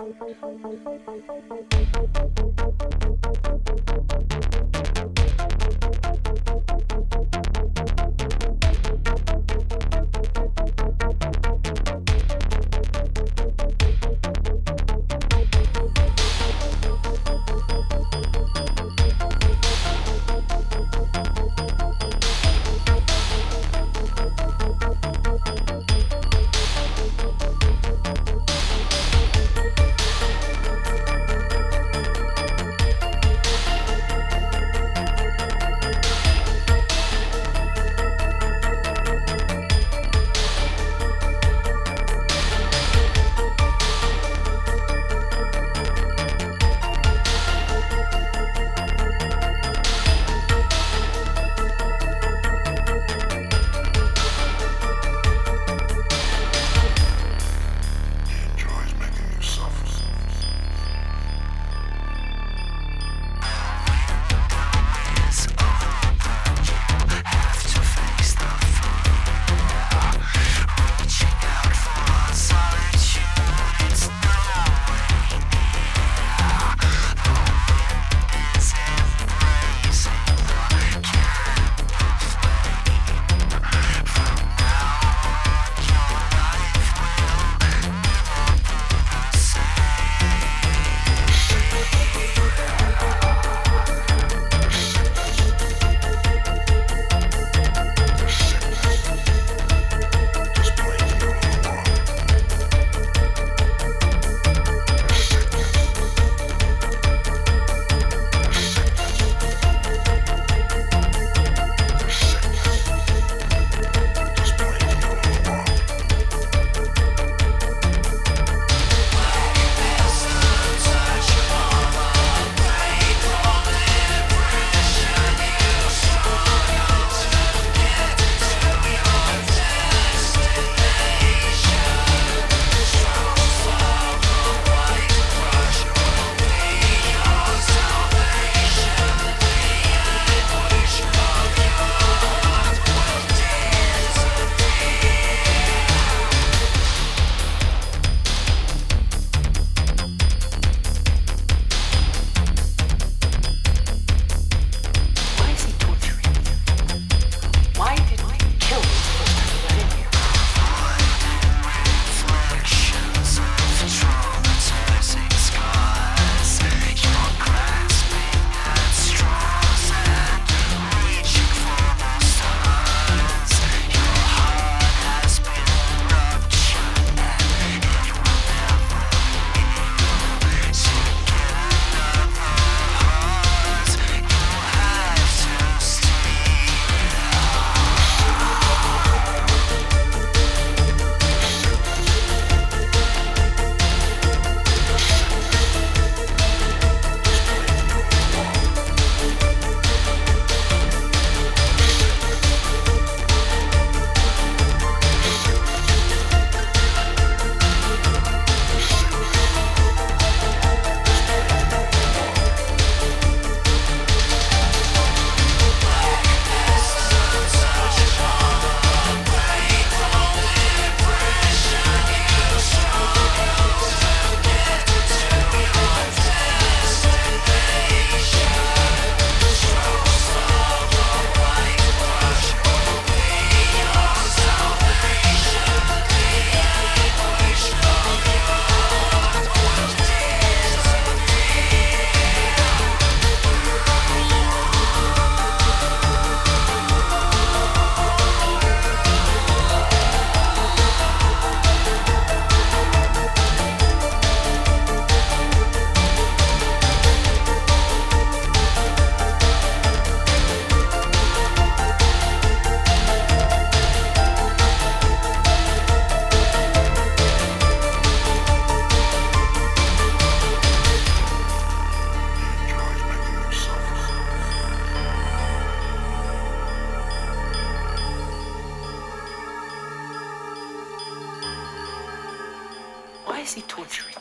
好好好 Why is he torturing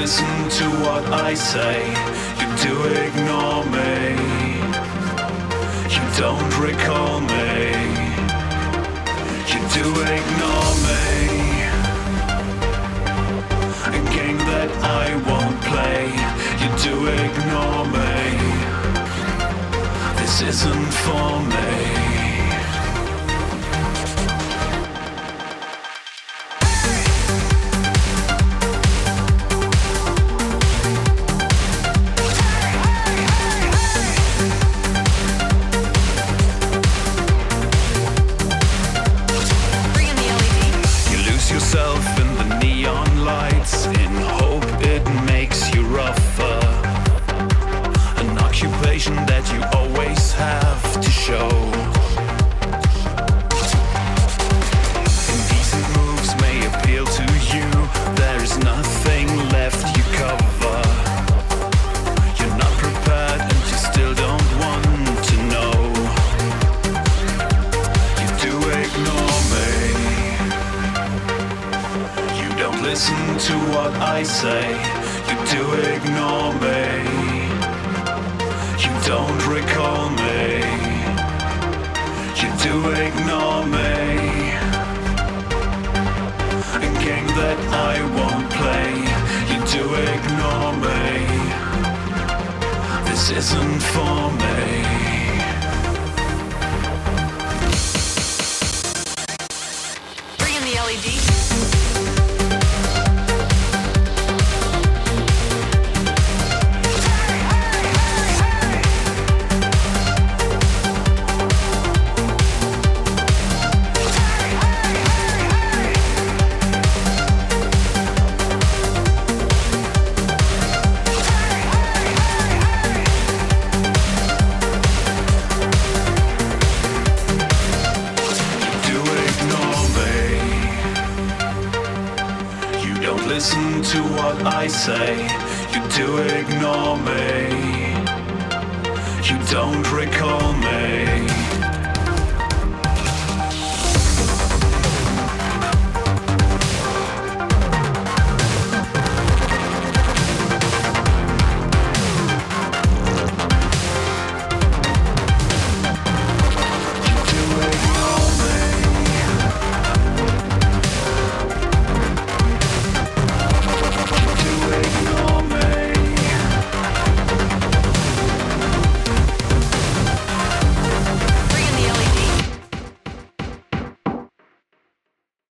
listen to what I say. You do ignore me. You don't recall me. You do ignore me. A game that I won't play. You do ignore me. This isn't for me. isn't for me.